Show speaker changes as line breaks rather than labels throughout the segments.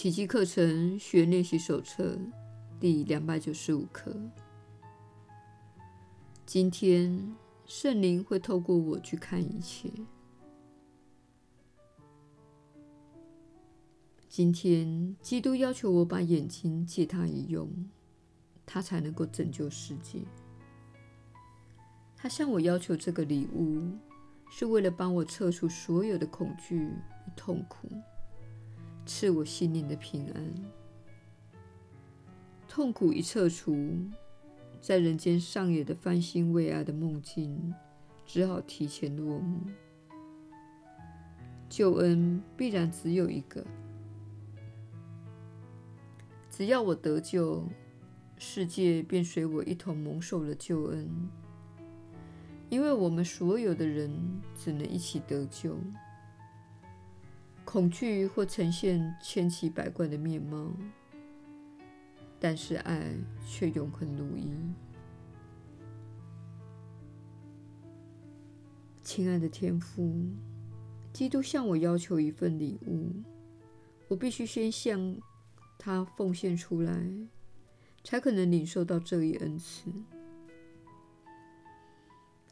奇迹课程学练习手册第两百九十五课。今天，圣灵会透过我去看一切。今天，基督要求我把眼睛借他一用，他才能够拯救世界。他向我要求这个礼物，是为了帮我撤除所有的恐惧与痛苦，赐我心灵的平安。痛苦一撤除，在人间上演的翻新为爱的梦境，只好提前落幕。救恩必然只有一个。只要我得救，世界便随我一同蒙受了救恩。因为我们所有的人只能一起得救。恐惧或呈现千奇百怪的面貌，但是爱却永恒如一。亲爱的天父，基督向我要求一份礼物，我必须先向他奉献出来，才可能领受到这一恩赐。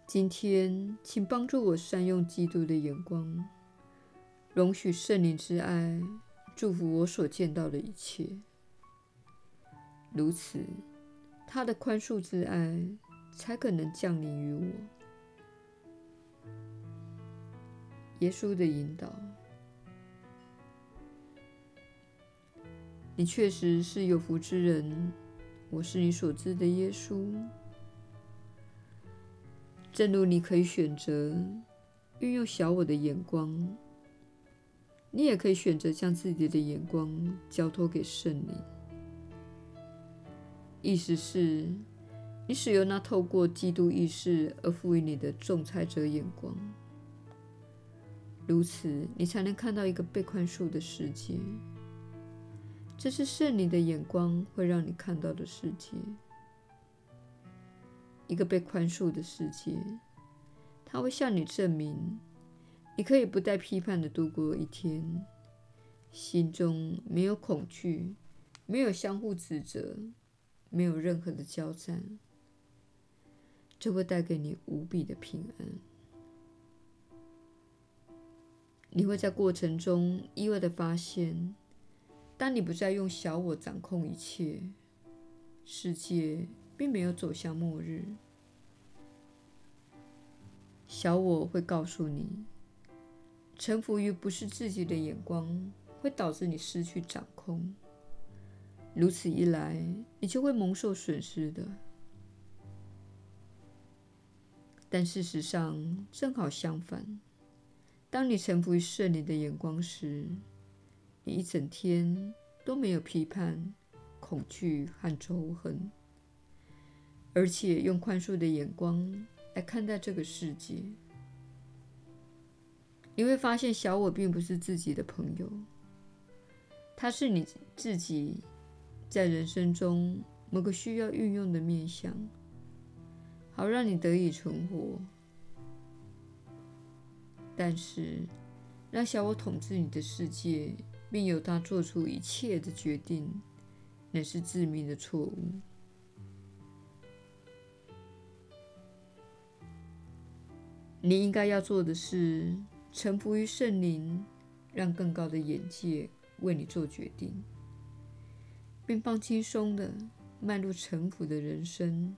今天，请帮助我善用基督的眼光，容许圣灵之爱祝福我所见到的一切。如此，他的宽恕之爱才可能降临于我。耶稣的引导。你确实是有福之人，我是你所知的耶稣。正如你可以选择运用小我的眼光，你也可以选择将自己的眼光交托给圣灵。意思是，你使用那透过基督意识而赋予你的仲裁者眼光，如此你才能看到一个被宽恕的世界。这是圣灵的眼光会让你看到的世界，一个被宽恕的世界。它会向你证明，你可以不带批判的度过一天，心中没有恐惧，没有相互指责，没有任何的交战。这会带给你无比的平安。你会在过程中意外的发现。当你不再用小我掌控一切，世界并没有走向末日。小我会告诉你，臣服于不是自己的眼光，会导致你失去掌控。如此一来，你就会蒙受损失的。但事实上，正好相反，当你臣服于圣灵的眼光时，你一整天都没有批判、恐惧和仇恨，而且用宽恕的眼光来看待这个世界。你会发现，小我并不是自己的朋友，它是你自己在人生中某个需要运用的面向，好让你得以存活。但是，让小我统治你的世界。并由他做出一切的决定，乃是致命的错误。你应该要做的是臣服于圣灵，让更高的眼界为你做决定，并放轻松的迈入臣服的人生，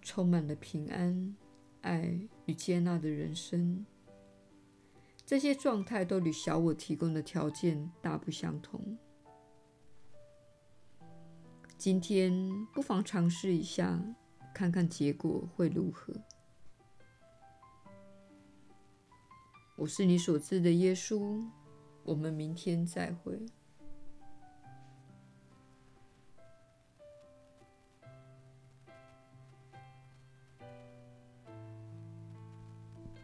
充满了平安、爱与接纳的人生。这些状态都与小我提供的条件大不相同。今天不妨尝试一下，看看结果会如何。我是你所知的耶稣。我们明天再会。